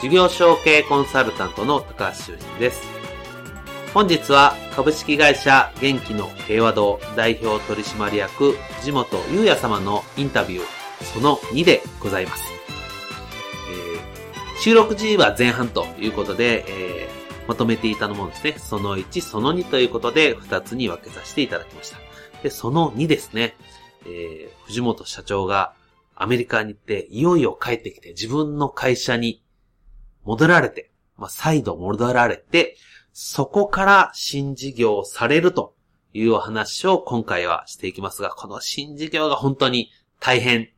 事業承継コンサルタントの高橋修人です。本日は株式会社元気の平和堂代表取締役藤本優也様のインタビューその2でございます。えー、収録時は前半ということで、えー、まとめていたのもですね、その1、その2ということで2つに分けさせていただきました。で、その2ですね、えー、藤本社長がアメリカに行って、いよいよ帰ってきて自分の会社に戻られて、まあ、再度戻られて、そこから新事業をされるというお話を今回はしていきますが、この新事業が本当に大変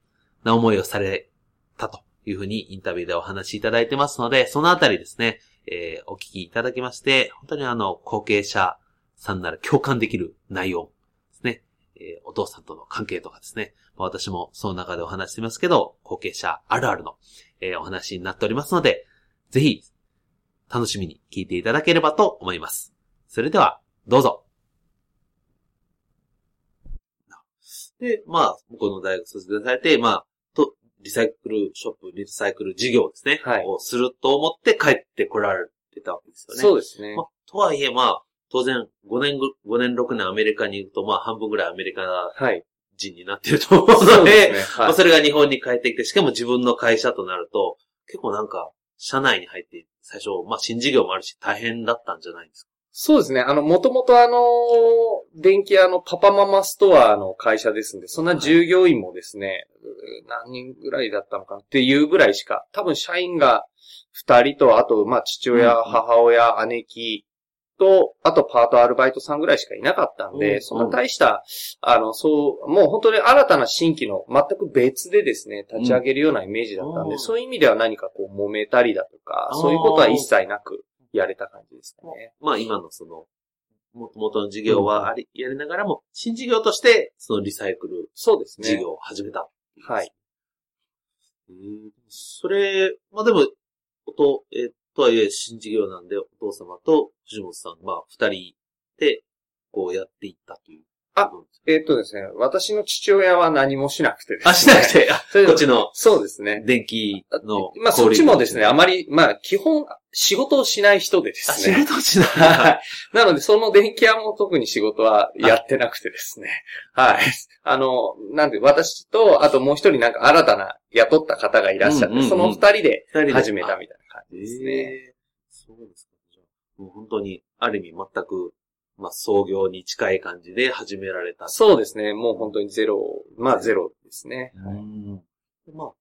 な思いをされたというふうにインタビューでお話しいただいてますので、そのあたりですね、えー、お聞きいただきまして、本当にあの、後継者さんなら共感できる内容ですね、えー、お父さんとの関係とかですね、私もその中でお話してますけど、後継者あるあるの、えー、お話になっておりますので、ぜひ、楽しみに聞いていただければと思います。それでは、どうぞ。で、まあ、向こうの大学卒業されて、まあ、と、リサイクルショップ、リサイクル事業ですね。はい。をすると思って帰ってこられてたわけですよね。そうですね。まあ、とはいえ、まあ、当然、5年、5年、6年アメリカにいると、まあ、半分ぐらいアメリカ人になってると思うので、でねはい、まあ、それが日本に帰ってきて、しかも自分の会社となると、結構なんか、社内に入って、最初、まあ、新事業もあるし、大変だったんじゃないですか？そうですね。あの、もともとあの、電気屋のパパママストアの会社ですんで、そんな従業員もですね、はい、何人ぐらいだったのかっていうぐらいしか、多分社員が二人と、あと、まあ、父親、母親、姉貴、と、あとパートアルバイトさんぐらいしかいなかったんで、そんな大した、あの、そう、もう本当に新たな新規の全く別でですね、立ち上げるようなイメージだったんで、そういう意味では何かこう揉めたりだとか、そういうことは一切なくやれた感じですかね。まあ今のその、もともとの事業はあり、やりながらも、新事業として、そのリサイクル、そうですね。事業を始めた。はい。うん、それ、まあでも、こと、えっとはいえ、新事業なんで、お父様と藤本さん、まあ、二人で、こうやっていったという。あ、えー、っとですね、私の父親は何もしなくてですね。あ、しなくて、こっちの。そうですね。電気の。まあ、そっちもですね、あまり、まあ、基本、仕事をしない人でですね。仕事をしない。はい。なので、その電気屋も特に仕事はやってなくてですね。はい。あの、なんで、私と、あともう一人なんか新たな雇った方がいらっしゃって、その二人で始めたみたいな感じですね。えー、そうですか。もう本当に、ある意味全く、まあ、創業に近い感じで始められた。そうですね。もう本当にゼロ、まあゼロですね。うん。まあ、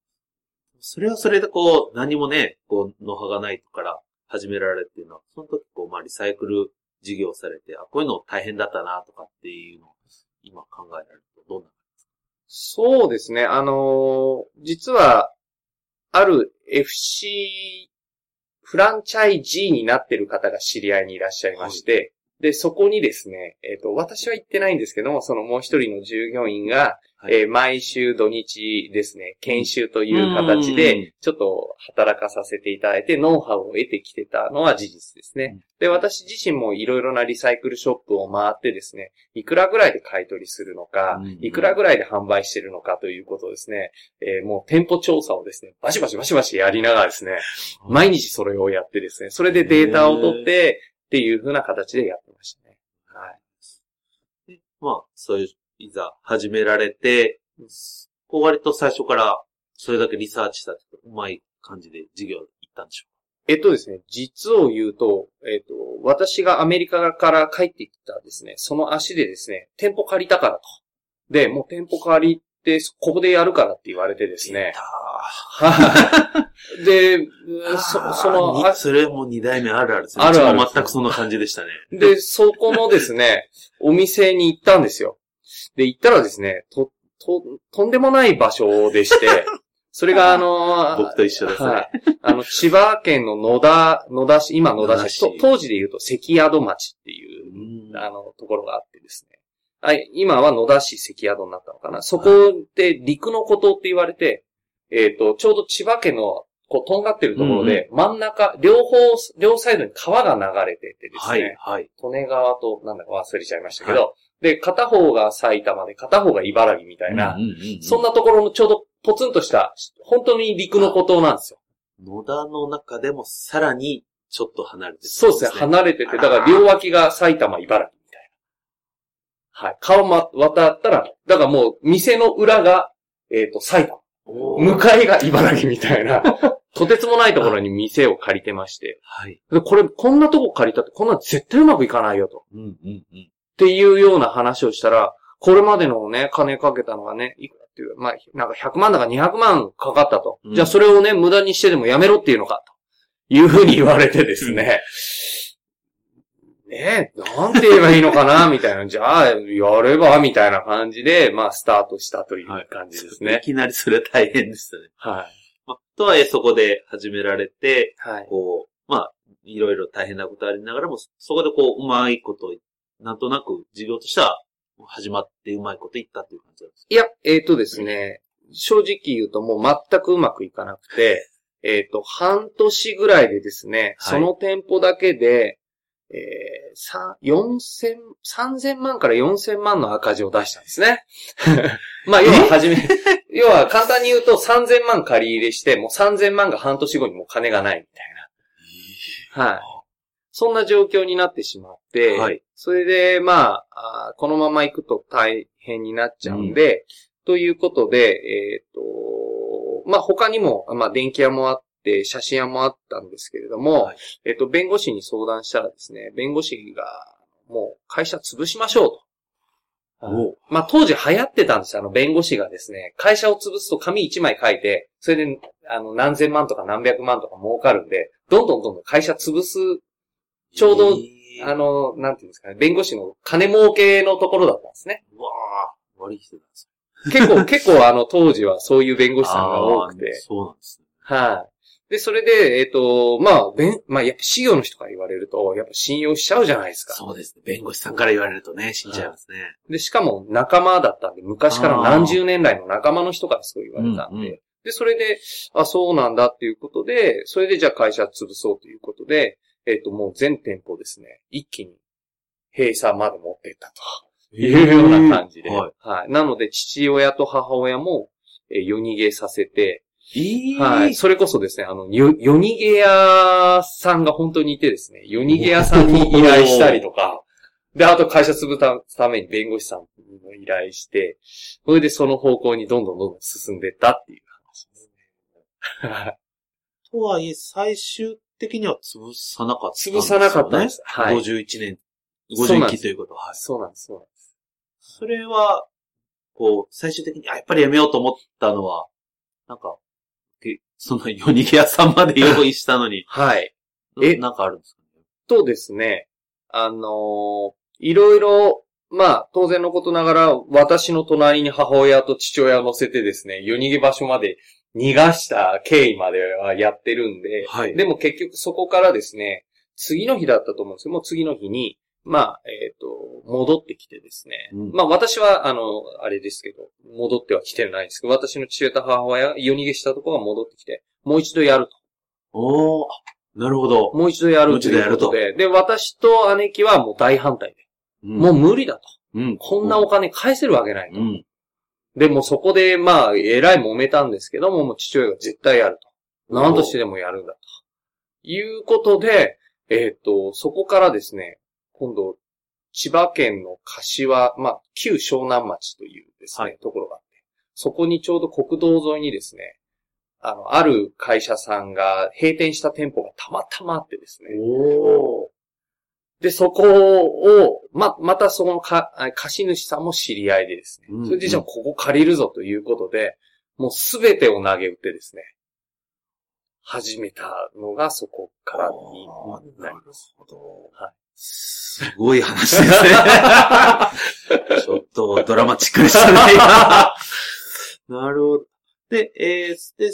それはそれでこう、何もね、こう、ノウハウがないから始められるっていうのは、その時こう、まあ、リサイクル事業されて、あ、こういうの大変だったな、とかっていうのを、今考えられると、どんな感じですか？そうですね。あのー、実は、ある FC フランチャイジーになってる方が知り合いにいらっしゃいまして、で、そこにですね、えっ、ー、と、私は行ってないんですけども、そのもう一人の従業員が、はい、えー、毎週土日ですね、研修という形で、ちょっと働かさせていただいて、ノウハウを得てきてたのは事実ですね。で、私自身もいろいろなリサイクルショップを回ってですね、いくらぐらいで買い取りするのか、いくらぐらいで販売してるのかということをですね、えー、もう店舗調査をですね、バシバシバシバシやりながらですね、毎日それをやってですね、それでデータを取って、っていう風な形でやってましたね。はい。まあ、そういういざ始められて、こう割と最初からそれだけリサーチしたうまい感じで授業行ったんでしょえっとですね、実を言うと、えっと、私がアメリカから帰ってきたですね、その足でですね、店舗借りたからと。で、もう店舗借りて、ここでやるからって言われてですね。はい。で、そ、その、にそれも二代目あるあるですね。あるある全くそんな感じでしたね。で、そこのですね、お店に行ったんですよ。で、行ったらですね、と、と、とんでもない場所でして、それがあの、僕と一緒ですねはい。あの、千葉県の野田、野田市、今野田市、野田市と当時で言うと関宿町っていうう、んあの、ところがあってですね。はい、今は野田市関宿になったのかな。そこで陸の孤島って言われて、えっ、と、ちょうど千葉県の、こう、とんがってるところで、真ん中、両方、両サイドに川が流れててですはね。い、はい。利根川と、なんだか忘れちゃいましたけど、で、片方が埼玉で、片方が茨城みたいな、うんうんうんそんなところのちょうどポツンとした、本当に陸の孤島なんですよ。野田の中でもさらにちょっと離れてるそうですね、離れてて、だから両脇が埼玉、茨城。はい。川ま、渡ったら、だからもう、店の裏が、えっ、と、埼玉。向かいが茨城みたいな、とてつもないところに店を借りてまして。はい。で、これ、こんなとこ借りたって、こんな絶対うまくいかないよと。うんうんうん。っていうような話をしたら、これまでのね、金かけたのがね、いくらっていう、まあ、なんか100万だか200万かかったと。うんじゃあそれをね、無駄にしてでもやめろっていうのか、というふうに言われてですね。ねえ、なんて言えばいいのかな、みたいな。じゃあ、やれば、みたいな感じで、まあ、スタートしたというはい感じですいね。きなりそれ大変でしたね。はい。まあ、とはいえそこで始められて、はい。こう、まあ、いろいろ大変なことありながらも、そこでこう、うまいこと、なんとなく事業としては始まってうまいこといったっていう感じなんですいや、えっ、とですね、正直言うともう全くうまくいかなくて、えっ、と、半年ぐらいでですね、はいその店舗だけで、えー、さ、4000、3000万から4000万の赤字を出したんですね。まあ、要ははじめ、要は簡単に言うと3000万借り入れして、もう3000万が半年後にもう金がないみたいな。はい。そんな状況になってしまって、はいそれで、まああーこのまま行くと大変になっちゃうんで、ということで、えっ、と、まあ、他にも、まあ、電気屋もあって、写真屋もあったんですけれども、はいえっ、と、弁護士に相談したらですね、弁護士が、もう会社潰しましょうと。おまあ、当時流行ってたんですよ。あの、弁護士がですね、会社を潰すと紙一枚書いて、それで、あの、何千万とか何百万とか儲かるんで、どんどんどんどん会社潰す、ちょうど、えーあの、なんていうんですかね、弁護士の金儲けのところだったんですね。うわあ悪い人なんです結構、結構あの、当時はそういう弁護士さんが多くて。そうなんですね。はい。で、それで、えっ、と、まあ、弁、まあ、やっぱ、資料の人から言われると、やっぱ信用しちゃうじゃないですか。そうですね。弁護士さんから言われるとね、死んじゃいますね。で、しかも仲間だったんで、昔から何十年来の仲間の人からそう言われたんで、うんうんで、それで、あ、そうなんだっていうことで、それでじゃあ会社潰そうということで、えっ、と、もう全店舗ですね、一気に閉鎖まで持っていったというような感じで、はいはい。なので、父親と母親も、えー夜逃げさせて、えーはい。それこそですね、あの、よ夜逃げ屋さんが本当にいてですね、夜逃げ屋さんに依頼したりとか、で、あと会社潰たために弁護士さんの依頼して、それでその方向にどんどんどんどん進んでったっていう話ですね。とはいえ、最終的には潰さなかったね。潰さなかったんですはい51年、51そうなんです期ということは。はい。そうなんです、そうなんです。それは、こう、最終的に、あ、やっぱりやめようと思ったのは、なんか、けその夜逃げ屋さんまで用意したのに、はい。え？ななんかあるんですか？ね。とですね、あのーいろいろ、まあ、当然のことながら、私の隣に母親と父親を乗せてですね、夜逃げ場所まで逃がした経緯まではやってるんで、はいでも結局そこからですね、次の日だったと思うんですよ。もう次の日に、まあ、えっ、と、戻ってきてですね。うんまあ私は、あの、あれですけど、戻っては来てないんですけど、私の父親と母親、夜逃げしたところが戻ってきて、もう一度やると。おー、あなるほど。もう一度やるということで、で、私と姉貴はもう大反対で。もう無理だと。うん、こんなお金返せるわけないと。うん。で、もうそこで、まあ、えらい揉めたんですけども、もう父親が絶対やると。何としてでもやるんだと。いうことで、えっ、と、そこからですね、今度、千葉県の柏、まあ、旧湘南町というですね、はいところがあって、そこにちょうど国道沿いにですね、あの、ある会社さんが閉店した店舗がたまたまあってですね。おで、そこを、ま、またそのか、貸主さんも知り合いでですね。うんそれでじゃあここ借りるぞということで、もうすべてを投げ打ってですね。始めたのがそこからになります。ほど。はいすごい話ですね。ちょっとドラマチックでしたね。なるほど。で、えーで、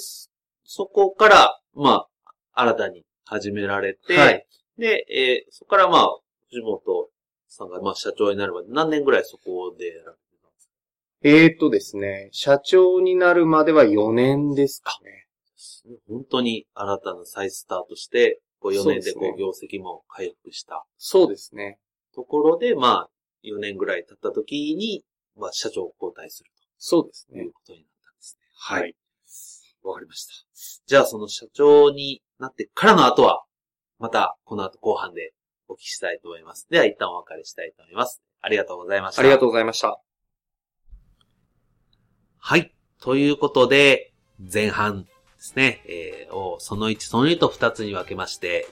そこから、まあ、新たに始められて、はいで、えーそこからまあ、藤本さんがまあ社長になるまで何年ぐらいそこでやられてたんですか？えーとですね、社長になるまでは4年ですかね。本当に新たな再スタートして、こう4年でこそう業績も回復したそうですね。ところで、まあ、4年ぐらい経った時に、まあ、社長を交代するそうですねという。ことになったんですね。はい。わかりました。じゃあ、その社長になってからの後は、また、この後後半でお聞きしたいと思います。では、一旦お別れしたいと思います。ありがとうございました。ありがとうございました。はい。ということで、前半ですね、えーをその1、その2と2つに分けまして、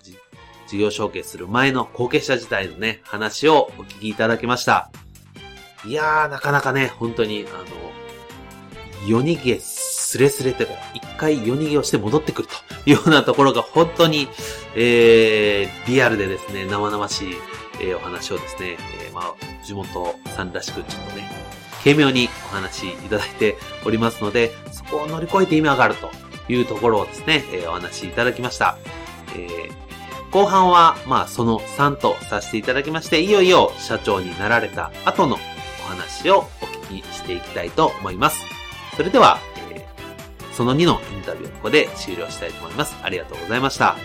事業承継する前の後継者時代のね、話をお聞きいただきました。いやー、なかなかね、本当に、あの、夜逃げすれすれというか、一回夜逃げをして戻ってくるというようなところが本当に、えー、リアルでですね、生々しい、えーお話をですね、えーまあ、藤本さんらしくちょっとね、軽妙にお話しいただいておりますので、そこを乗り越えて今があるというところをですね、えーお話しいただきました。えー後半は、まあ、その3とさせていただきまして、いよいよ社長になられた後のお話をお聞きしていきたいと思います。それでは、えーその2のインタビューをここで終了したいと思います。ありがとうございました。